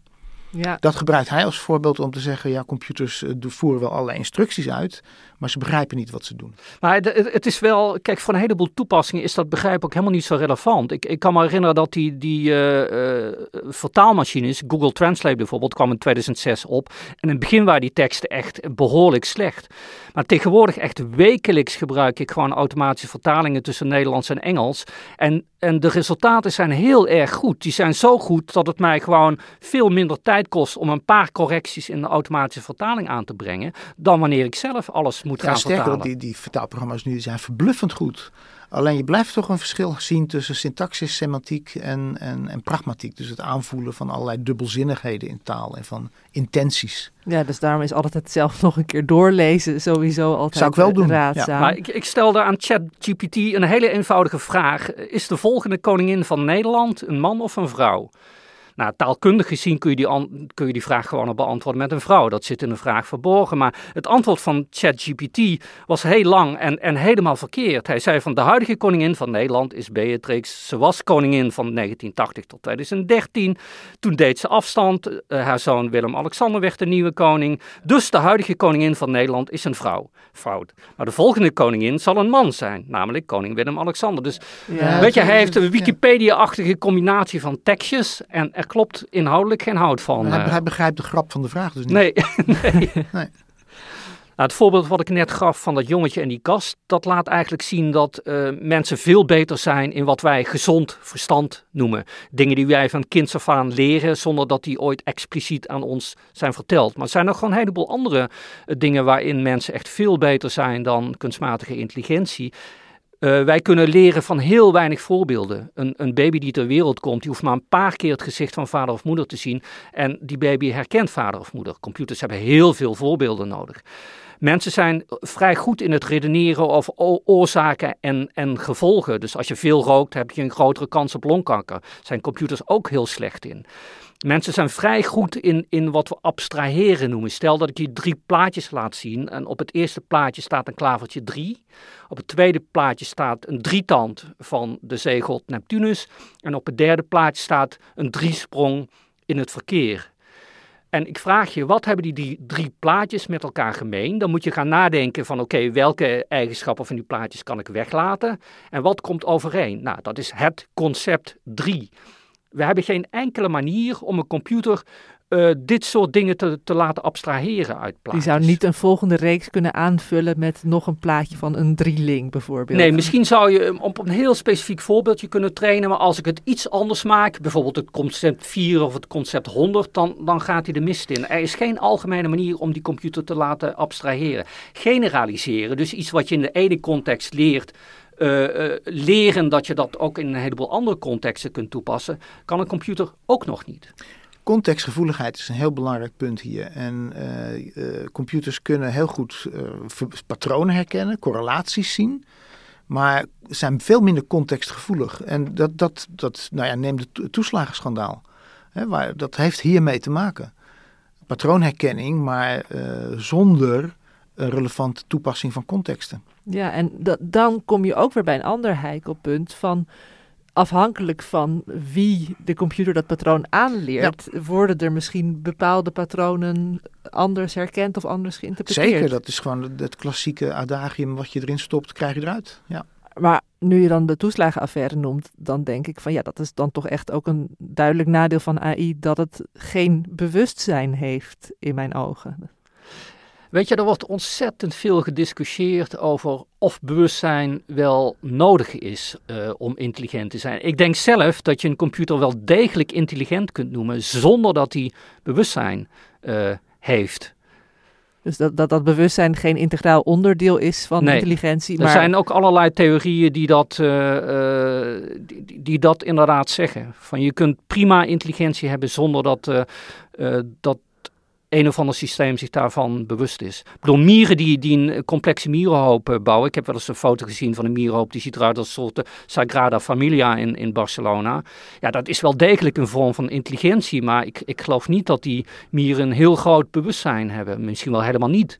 Ja. Dat gebruikt hij als voorbeeld om te zeggen: ja, computers uh, voeren wel allerlei instructies uit, maar ze begrijpen niet wat ze doen. Maar het is wel, kijk, voor een heleboel toepassingen is dat begrijp ook helemaal niet zo relevant. Ik, ik kan me herinneren dat die, die uh, vertaalmachines, Google Translate bijvoorbeeld, kwam in 2006 op. En in het begin waren die teksten echt behoorlijk slecht. Maar tegenwoordig echt wekelijks gebruik ik gewoon automatische vertalingen tussen Nederlands en Engels. En, en de resultaten zijn heel erg goed. Die zijn zo goed dat het mij gewoon veel minder tijd kost om een paar correcties in de automatische vertaling aan te brengen. Dan wanneer ik zelf alles moet ja, gaan sterker, vertalen. Die, die vertaalprogramma's nu zijn verbluffend goed. Alleen je blijft toch een verschil zien tussen syntaxis, semantiek en, en, en pragmatiek. Dus het aanvoelen van allerlei dubbelzinnigheden in taal en van intenties. Ja, dus daarom is altijd het zelf nog een keer doorlezen sowieso altijd Zou ik wel doen. raadzaam. Ja. Maar ik, ik stelde aan ChatGPT een hele eenvoudige vraag. Is de volgende koningin van Nederland een man of een vrouw? Nou, taalkundig gezien kun je, die kun je die vraag gewoon op beantwoorden met een vrouw. Dat zit in de vraag verborgen. Maar het antwoord van ChatGPT was heel lang en, en helemaal verkeerd. Hij zei van de huidige koningin van Nederland is Beatrix. Ze was koningin van 1980 tot 2013. Toen deed ze afstand. Uh, haar zoon Willem-Alexander werd de nieuwe koning. Dus de huidige koningin van Nederland is een vrouw. Fout. Maar de volgende koningin zal een man zijn, namelijk koning Willem-Alexander. Dus ja, weet je, hij heeft een Wikipedia-achtige combinatie van tekstjes en er klopt inhoudelijk geen hout van. Hij, eh. hij, begrijpt de grap van de vraag dus niet. Nee, nee. nee. Nou, het voorbeeld wat ik net gaf van dat jongetje en die kast, dat laat eigenlijk zien dat uh, mensen veel beter zijn in wat wij gezond verstand noemen. Dingen die wij van kinds af aan leren zonder dat die ooit expliciet aan ons zijn verteld. Maar er zijn nog gewoon een heleboel andere uh, dingen waarin mensen echt veel beter zijn dan kunstmatige intelligentie. Uh, wij kunnen leren van heel weinig voorbeelden. Een, een, baby die ter wereld komt, die hoeft maar een paar keer het gezicht van vader of moeder te zien. En die baby herkent vader of moeder. Computers hebben heel veel voorbeelden nodig. Mensen zijn vrij goed in het redeneren over oorzaken en, en gevolgen. Dus als je veel rookt, heb je een grotere kans op longkanker. Zijn computers ook heel slecht in. Mensen zijn vrij goed in, in wat we abstraheren noemen. Stel dat ik je drie plaatjes laat zien en op het eerste plaatje staat een klavertje 3. Op het tweede plaatje staat een drietand van de zeegod Neptunus. En op het derde plaatje staat een driesprong in het verkeer. En ik vraag je, wat hebben die, die drie plaatjes met elkaar gemeen? Dan moet je gaan nadenken van, oké, welke eigenschappen van die plaatjes kan ik weglaten? En wat komt overeen? Nou, dat is het concept 3. We hebben geen enkele manier om een computer uh, dit soort dingen te, te laten abstraheren uit plaatjes. Die zou niet een volgende reeks kunnen aanvullen met nog een plaatje van een drieling bijvoorbeeld. Nee, misschien zou je op een heel specifiek voorbeeldje kunnen trainen, maar als ik het iets anders maak, bijvoorbeeld het concept 4 of het concept 100, dan, dan gaat hij de mist in. Er is geen algemene manier om die computer te laten abstraheren. Generaliseren, dus iets wat je in de ene context leert, uh, uh, leren dat je dat ook in een heleboel andere contexten kunt toepassen, kan een computer ook nog niet. Contextgevoeligheid is een heel belangrijk punt hier. En uh, computers kunnen heel goed patronen herkennen, correlaties zien. Maar zijn veel minder contextgevoelig. En dat, dat, dat nou ja, neem het toeslagenschandaal. Hè, waar, dat heeft hiermee te maken. Patroonherkenning, maar zonder relevante toepassing van contexten. Ja, en dan kom je ook weer bij een ander heikelpunt van afhankelijk van wie de computer dat patroon aanleert, worden er misschien bepaalde patronen anders herkend of anders geïnterpreteerd. Zeker, dat is gewoon het klassieke adagium wat je erin stopt, krijg je eruit. Ja. Maar nu je dan de toeslagenaffaire noemt, dan denk ik van ja, dat is dan toch echt ook een duidelijk nadeel van AI dat het geen bewustzijn heeft in mijn ogen. Weet je, er wordt ontzettend veel gediscussieerd over of bewustzijn wel nodig is uh, om intelligent te zijn. Ik denk zelf dat je een computer wel degelijk intelligent kunt noemen zonder dat hij bewustzijn uh, heeft. Dus dat, dat dat bewustzijn geen integraal onderdeel is van intelligentie. Maar... Er zijn ook allerlei theorieën die dat, uh, die, die, dat inderdaad zeggen. Van je kunt prima intelligentie hebben zonder dat, dat een of ander systeem zich daarvan bewust is. Ik bedoel, mieren die, die een complexe mierenhoop eh, bouwen. Ik heb wel eens een foto gezien van een mierenhoop. Die ziet eruit als een soort eh, Sagrada Familia in, in Barcelona. Ja, dat is wel degelijk een vorm van intelligentie. Maar ik, ik geloof niet dat die mieren een heel groot bewustzijn hebben. Misschien wel helemaal niet.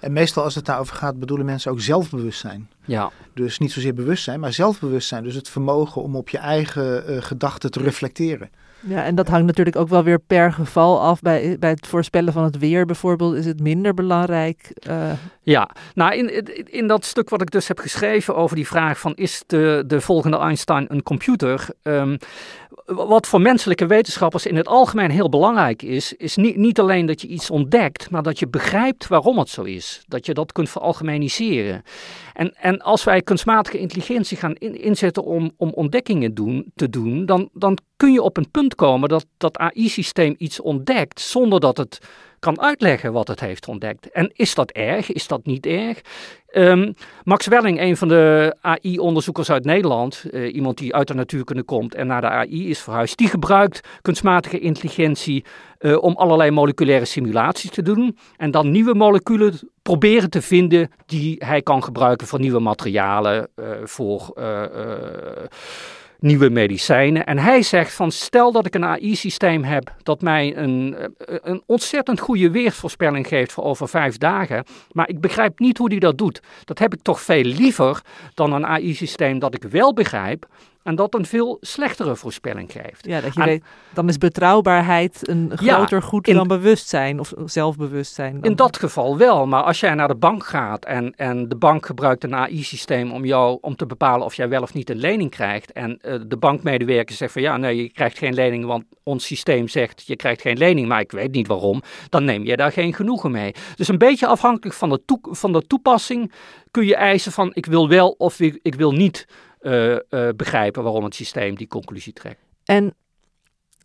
En meestal als het daarover gaat, bedoelen mensen ook zelfbewustzijn. Ja. Dus niet zozeer bewustzijn, maar zelfbewustzijn. Dus het vermogen om op je eigen uh, gedachten te reflecteren. Ja, en dat hangt natuurlijk ook wel weer per geval af. Bij, bij het voorspellen van het weer bijvoorbeeld is het minder belangrijk. Uh... Ja, nou in, in dat stuk wat ik dus heb geschreven over die vraag van is de, de volgende Einstein een computer? Um, wat voor menselijke wetenschappers in het algemeen heel belangrijk is, is niet, niet alleen dat je iets ontdekt, maar dat je begrijpt waarom het zo is. Dat je dat kunt veralgemeniseren. En, en als wij kunstmatige intelligentie gaan inzetten om, om ontdekkingen doen, te doen, dan, dan kun je op een punt komen dat dat AI-systeem iets ontdekt zonder dat het kan uitleggen wat het heeft ontdekt. En is dat erg? Is dat niet erg? Um, Max Welling, een van de AI-onderzoekers uit Nederland, uh, iemand die uit de natuurkunde komt en naar de AI is verhuisd, die gebruikt kunstmatige intelligentie uh, om allerlei moleculaire simulaties te doen en dan nieuwe moleculen proberen te vinden die hij kan gebruiken voor nieuwe materialen, uh, voor nieuwe medicijnen. En hij zegt van stel dat ik een AI-systeem heb dat mij een, een ontzettend goede weersvoorspelling geeft voor over vijf dagen, maar ik begrijp niet hoe die dat doet. Dat heb ik toch veel liever dan een AI-systeem dat ik wel begrijp, en dat een veel slechtere voorspelling geeft. Ja, dat je weet, dan is betrouwbaarheid een groter goed dan bewustzijn of zelfbewustzijn. In dat geval wel, maar als jij naar de bank gaat en, en de bank gebruikt een AI-systeem om jou om te bepalen of jij wel of niet een lening krijgt en uh, de bankmedewerker zegt van ja, nee, je krijgt geen lening, want ons systeem zegt je krijgt geen lening, maar ik weet niet waarom, dan neem je daar geen genoegen mee. Dus een beetje afhankelijk van de, van de toepassing kun je eisen van ik wil wel of ik, ik wil niet uh, uh, begrijpen waarom het systeem die conclusie trekt. En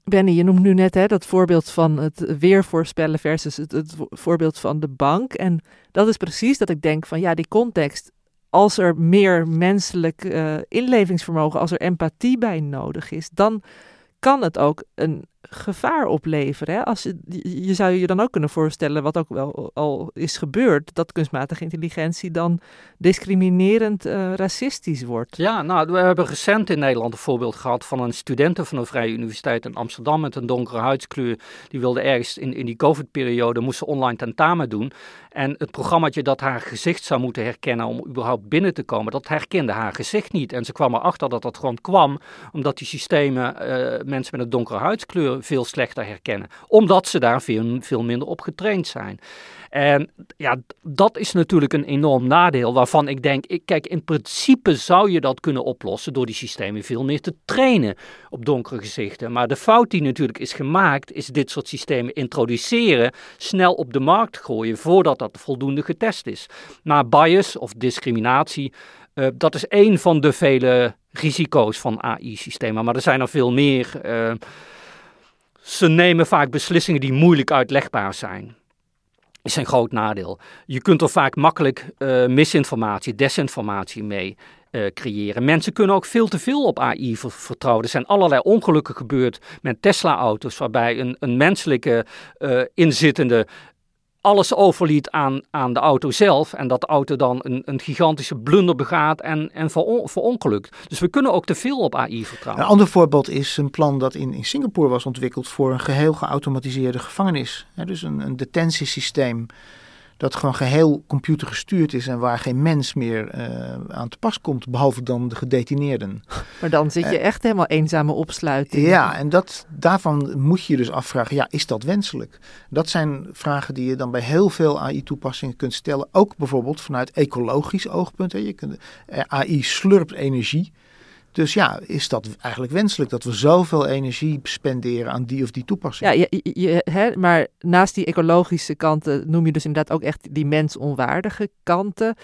Benny, je noemt nu net hè, dat voorbeeld van het weer voorspellen versus het, voorbeeld van de bank. En dat is precies dat ik denk van ja, die context. Als er meer menselijk uh, inlevingsvermogen, als er empathie bij nodig is, dan kan het ook een gevaar opleveren. Als je, je zou je dan ook kunnen voorstellen, wat ook wel al is gebeurd, dat kunstmatige intelligentie dan discriminerend uh, racistisch wordt. Ja, nou, we hebben recent in Nederland een voorbeeld gehad van een studenten van een vrije universiteit in Amsterdam met een donkere huidskleur. Die wilde ergens in, in die COVID-periode, moesten online tentamen doen. En het programmaatje dat haar gezicht zou moeten herkennen om überhaupt binnen te komen, dat herkende haar gezicht niet. En ze kwam erachter dat dat gewoon kwam omdat die systemen uh, mensen met een donkere huidskleur veel, slechter herkennen. Omdat ze daar veel, veel minder op getraind zijn. En ja, dat is natuurlijk een enorm nadeel waarvan ik denk, ik, kijk, in principe zou je dat kunnen oplossen door die systemen veel meer te trainen op donkere gezichten. Maar de fout die natuurlijk is gemaakt, is dit soort systemen introduceren, snel op de markt gooien voordat dat voldoende getest is. Maar bias of discriminatie, uh, dat is één van de vele risico's van AI-systemen, maar er zijn er veel meer. Uh, ze nemen vaak beslissingen die moeilijk uitlegbaar zijn is een groot nadeel. Je kunt er vaak makkelijk uh, misinformatie, desinformatie mee uh, creëren. Mensen kunnen ook veel te veel op AI vertrouwen. Er zijn allerlei ongelukken gebeurd met Tesla-auto's, waarbij een, een menselijke uh, inzittende alles overliet aan, aan de auto zelf. En dat de auto dan een, een gigantische blunder begaat en, en ver, verongelukt. Dus we kunnen ook te veel op AI vertrouwen. Een ander voorbeeld is een plan dat in, in Singapore was ontwikkeld voor een geheel geautomatiseerde gevangenis. dus een, een detentiesysteem dat gewoon geheel computergestuurd is en waar geen mens meer uh, aan te pas komt, behalve dan de gedetineerden. Maar dan zit je uh, echt helemaal eenzame opsluiting. Ja, en dat, daarvan moet je dus afvragen, ja, is dat wenselijk? Dat zijn vragen die je dan bij heel veel AI-toepassingen kunt stellen, ook bijvoorbeeld vanuit ecologisch oogpunt. Hè. Je kunt, eh, AI slurpt energie. Dus ja, is dat eigenlijk wenselijk dat we zoveel energie spenderen aan die of die toepassing? Ja, je, je, hè, maar naast die ecologische kanten noem je dus inderdaad ook echt die mensonwaardige kanten.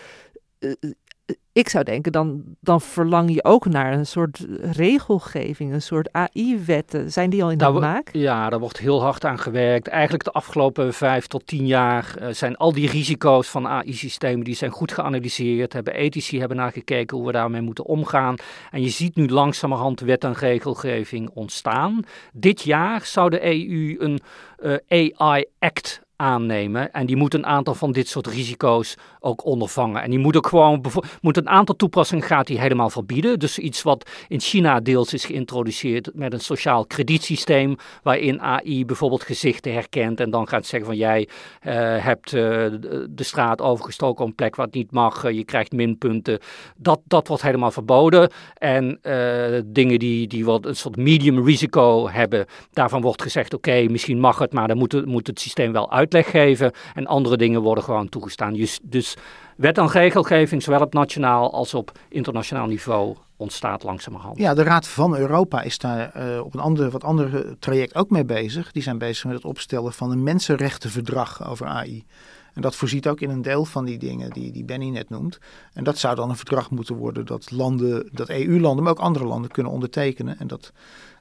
Ik zou denken, dan, dan verlang je ook naar een soort regelgeving, een soort AI-wetten. Zijn die al in de maak? Ja, daar wordt heel hard aan gewerkt. Eigenlijk de afgelopen vijf tot tien jaar uh, zijn al die risico's van AI-systemen, die zijn goed geanalyseerd. Hebben ethici hebben naar gekeken hoe we daarmee moeten omgaan. En je ziet nu langzamerhand wet en regelgeving ontstaan. Dit jaar zou de EU een uh, AI-act aannemen. En die moet een aantal van dit soort risico's ook ondervangen. En die moet ook gewoon, moet een aantal toepassingen gaat die helemaal verbieden. Dus iets wat in China deels is geïntroduceerd met een sociaal kredietsysteem, waarin AI bijvoorbeeld gezichten herkent en dan gaat zeggen van jij uh, hebt uh, de straat overgestoken op een plek het niet mag, uh, je krijgt minpunten. Dat, dat wordt helemaal verboden. En dingen die, die wat een soort medium risico hebben, daarvan wordt gezegd oké, misschien mag het, maar dan moet, moet het systeem wel uit uitleg geven en andere dingen worden gewoon toegestaan. Dus, dus wet en regelgeving, zowel op nationaal als op internationaal niveau, ontstaat langzamerhand. Ja, de Raad van Europa is daar uh, op een ander, wat ander traject ook mee bezig. Die zijn bezig met het opstellen van een mensenrechtenverdrag over AI. En dat voorziet ook in een deel van die dingen die, die Benny net noemt. En dat zou dan een verdrag moeten worden dat landen, dat EU-landen, maar ook andere landen kunnen ondertekenen. En dat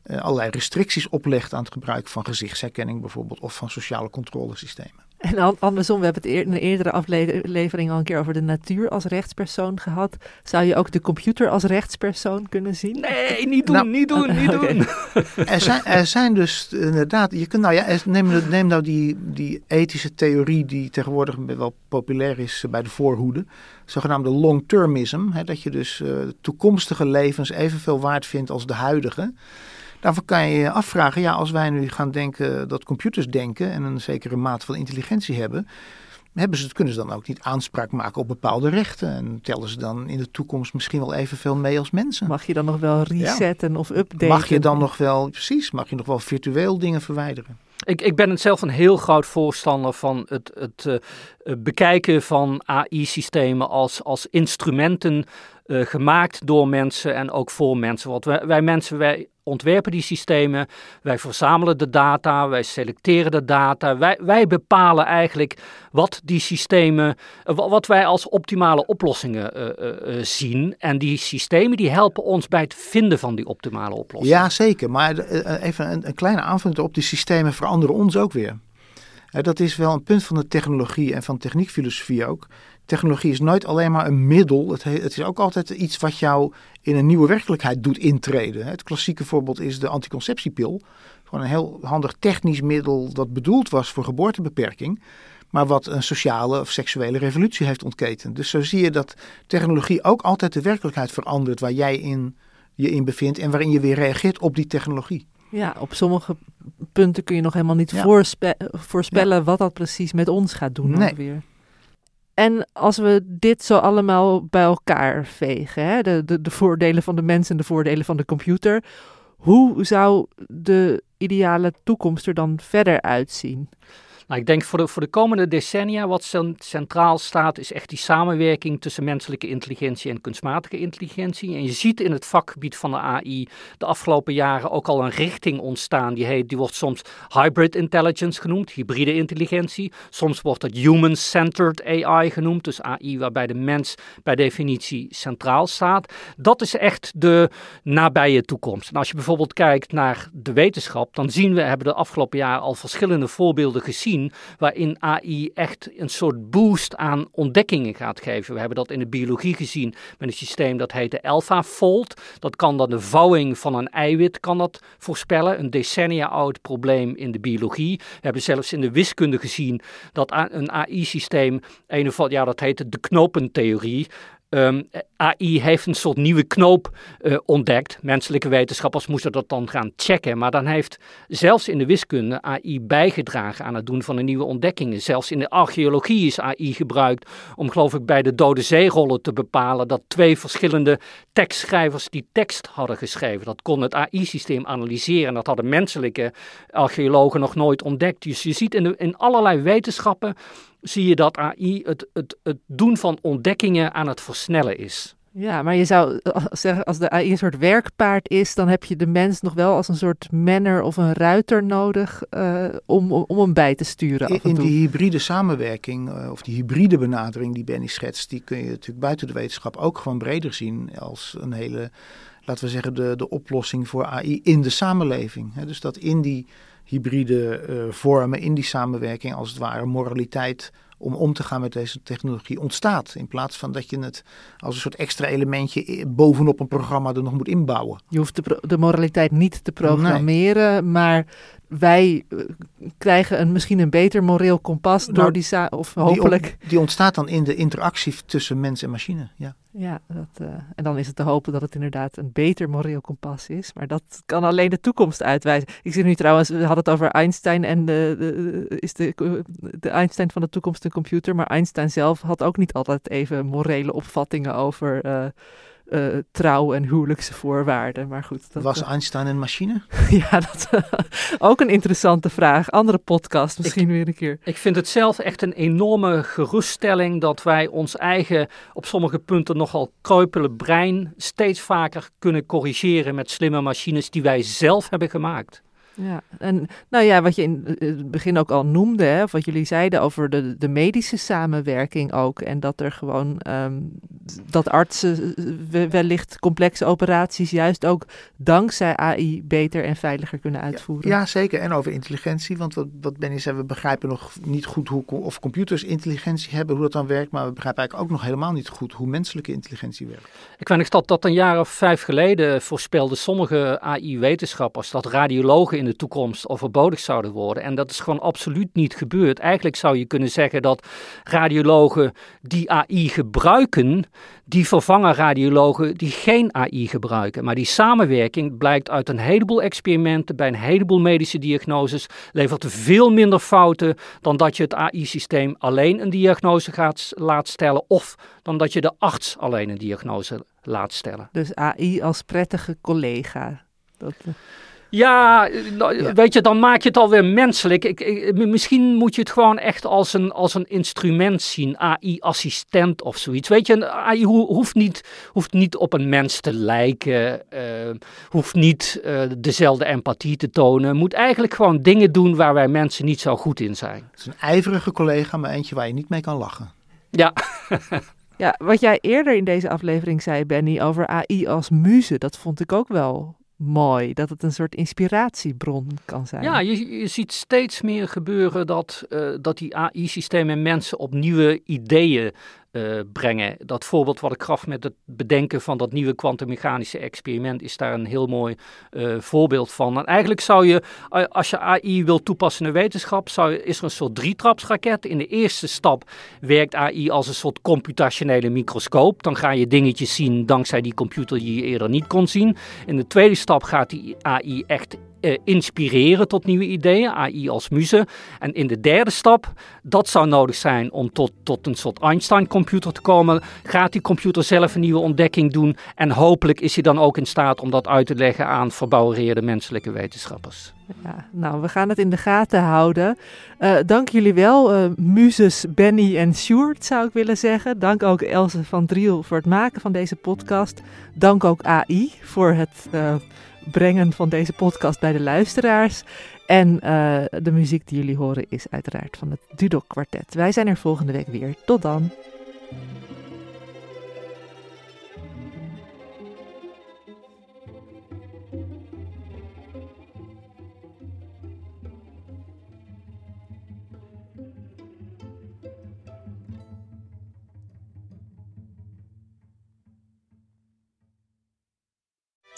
allerlei restricties oplegt aan het gebruik van gezichtsherkenning bijvoorbeeld of van sociale controlesystemen. En andersom, we hebben het in een eerdere aflevering al een keer over de natuur als rechtspersoon gehad. Zou je ook de computer als rechtspersoon kunnen zien? Nee, niet doen, nou, niet doen, niet okay. doen. Er zijn, er zijn dus inderdaad, je kunt nou ja, neem, neem nou die, die ethische theorie die tegenwoordig wel populair is bij de voorhoede. Zogenaamde long-termism. dat je dus uh, toekomstige levens evenveel waard vindt als de huidige. Daarvoor kan je je afvragen, ja, als wij nu gaan denken dat computers denken en een zekere mate van intelligentie hebben, hebben ze, kunnen ze dan ook niet aanspraak maken op bepaalde rechten? En tellen ze dan in de toekomst misschien wel evenveel mee als mensen? Mag je dan nog wel resetten ja. of updaten? Mag je dan nog wel, precies, mag je nog wel virtueel dingen verwijderen? Ik, ik ben het zelf een heel groot voorstander van het, het uh, bekijken van AI-systemen als, als instrumenten uh, gemaakt door mensen en ook voor mensen. Want wij, mensen, wij ontwerpen die systemen, wij verzamelen de data, wij selecteren de data, wij, wij bepalen eigenlijk wat die systemen, wat wij als optimale oplossingen uh, zien. En die systemen die helpen ons bij het vinden van die optimale oplossingen. Ja, zeker. Maar even een, een kleine aanvulling op, die systemen veranderen ons ook weer. Dat is wel een punt van de technologie en van techniekfilosofie ook technologie is nooit alleen maar een middel. Het, het, is ook altijd iets wat jou in een nieuwe werkelijkheid doet intreden. Het klassieke voorbeeld is de anticonceptiepil. Gewoon een heel handig technisch middel dat bedoeld was voor geboortebeperking. Maar wat een sociale of seksuele revolutie heeft ontketend. Dus zo zie je dat technologie ook altijd de werkelijkheid verandert waar jij in, je in bevindt. En waarin je weer reageert op die technologie. Ja, op sommige punten kun je nog helemaal niet ja. voorspellen ja. wat dat precies met ons gaat doen. Nee. Weer. En als we dit zo allemaal bij elkaar vegen, hè, de, de, de voordelen van de mens en de voordelen van de computer, Hoe zou de ideale toekomst er dan verder uitzien? Nou, ik denk voor de, voor de komende decennia wat centraal staat, is echt die samenwerking tussen menselijke intelligentie en kunstmatige intelligentie. En je ziet in het vakgebied van de AI de afgelopen jaren ook al een richting ontstaan. Die, heet, die wordt soms hybrid intelligence genoemd, hybride intelligentie. Soms wordt het human-centered AI genoemd, dus AI waarbij de mens bij definitie centraal staat. Dat is echt de nabije toekomst. En als je bijvoorbeeld kijkt naar de wetenschap, dan zien we, hebben de afgelopen jaren al verschillende voorbeelden gezien waarin AI echt een soort boost aan ontdekkingen gaat geven. We hebben dat in de biologie gezien met een systeem dat heet de AlphaFold. Dat kan dan de vouwing van een eiwit kan dat voorspellen, een decennia oud probleem in de biologie. We hebben zelfs in de wiskunde gezien dat een AI-systeem, een of ja, dat heet de knopentheorie, Ehm, AI heeft een soort nieuwe knoop uh, ontdekt. Menselijke wetenschappers moesten dat dan gaan checken. Maar dan heeft zelfs in de wiskunde AI bijgedragen aan het doen van de nieuwe ontdekkingen. Zelfs in de archeologie is AI gebruikt om, geloof ik, bij de Dode Zeerollen te bepalen dat twee verschillende tekstschrijvers die tekst hadden geschreven. Dat kon het AI-systeem analyseren. Dat hadden menselijke archeologen nog nooit ontdekt. Dus je ziet in, in allerlei wetenschappen zie je dat AI het, het, het doen van ontdekkingen aan het versnellen is. Ja, maar je zou zeggen, als de AI een soort werkpaard is, dan heb je de mens nog wel als een soort manner of een ruiter nodig uh, om, om hem bij te sturen. Af in, die hybride samenwerking, uh, of die hybride benadering die Benny schetst, die kun je natuurlijk buiten de wetenschap ook gewoon breder zien als een hele, laten we zeggen, de, de oplossing voor AI in de samenleving. dus dat in die hybride uh, vormen in die samenwerking, als het ware moraliteit om om te gaan met deze technologie ontstaat. In plaats van dat je het als een soort extra elementje bovenop een programma er nog moet inbouwen. Je hoeft de, de moraliteit niet te programmeren, maar wij eh, krijgen een, misschien een beter moreel kompas door nou, die of hopelijk. Die, die, ontstaat dan in de interactie tussen mens en machine. Ja, ja dat, uh, en dan is het te hopen dat het inderdaad een beter moreel kompas is. Maar dat kan alleen de toekomst uitwijzen. Ik zie nu trouwens, we hadden het over Einstein en de, de, is de, de Einstein van de toekomst een computer. Maar Einstein zelf had ook niet altijd even morele opvattingen over. Uh, uh, trouw en huwelijkse voorwaarden. Maar goed. Dat, Was eh, Einstein een machine? ja, dat ook een interessante vraag. Andere podcast misschien weer een keer. Ik vind het zelf echt een enorme geruststelling dat wij ons eigen, op sommige punten nogal kreupele brein steeds vaker kunnen corrigeren met slimme machines die wij zelf hebben gemaakt. Ja, en nou ja, wat je in het begin ook al noemde, hè, of wat jullie zeiden over de, de medische samenwerking ook. En dat er gewoon, um, dat artsen wellicht complexe operaties juist ook dankzij AI beter en veiliger kunnen uitvoeren. Ja, zeker. En over intelligentie, want wat, wat Benny zei, we begrijpen nog niet goed hoe, of computers intelligentie hebben, hoe dat dan werkt. Maar we begrijpen eigenlijk ook nog helemaal niet goed hoe menselijke intelligentie werkt. Ik weet nog dat dat een jaar of vijf geleden voorspelde sommige AI-wetenschappers dat radiologen in de toekomst overbodig zouden worden. En dat is gewoon absoluut niet gebeurd. Eigenlijk zou je kunnen zeggen dat radiologen die AI gebruiken, die vervangen radiologen die geen AI gebruiken. Maar die samenwerking blijkt uit een heleboel experimenten bij een heleboel medische diagnoses levert veel minder fouten dan dat je het AI-systeem alleen een diagnose gaat laat stellen of dan dat je de arts alleen een diagnose laat stellen. Dus AI als prettige collega. Dat, eh, ja, nou, weet je, dan maak je het alweer menselijk. Ik, ik, misschien moet je het gewoon echt als een, als een instrument zien, AI-assistent of zoiets. Weet je, AI hoeft niet, hoeft niet op een mens te lijken, uh, hoeft niet uh, dezelfde empathie te tonen. Moet eigenlijk gewoon dingen doen waar wij mensen niet zo goed in zijn. Het is een ijverige collega, maar eentje waar je niet mee kan lachen. Ja. ja, wat jij eerder in deze aflevering zei, Benny, over AI als muze, dat vond ik ook wel mooi. Dat het een soort inspiratiebron kan zijn. Ja, je, je ziet steeds meer gebeuren dat, uh, dat die AI-systemen mensen op nieuwe ideeën uh, brengen. Dat voorbeeld wat ik gaf met het bedenken van dat nieuwe kwantummechanische experiment is daar een heel mooi uh, voorbeeld van. En eigenlijk zou je, als je AI wil toepassen in de wetenschap, zou is er een soort drietrapsraket. In de eerste stap werkt AI als een soort computationele microscoop. Dan ga je dingetjes zien dankzij die computer die je eerder niet kon zien. In de tweede stap gaat die AI echt uh, inspireren tot nieuwe ideeën, AI als muze. En in de derde stap, dat zou nodig zijn om tot, tot een soort Einstein-computer te komen, gaat die computer zelf een nieuwe ontdekking doen. En hopelijk is hij dan ook in staat om dat uit te leggen aan verbouwereerde menselijke wetenschappers. Ja, nou, we gaan het in de gaten houden. Uh, dank jullie wel, uh, muzes Benny en Sjoerd, zou ik willen zeggen. Dank ook Else van Driel voor het maken van deze podcast. Dank ook AI voor het brengen van deze podcast bij de luisteraars. En de muziek die jullie horen is uiteraard van het Dudok Quartet. Wij zijn er volgende week weer. Tot dan.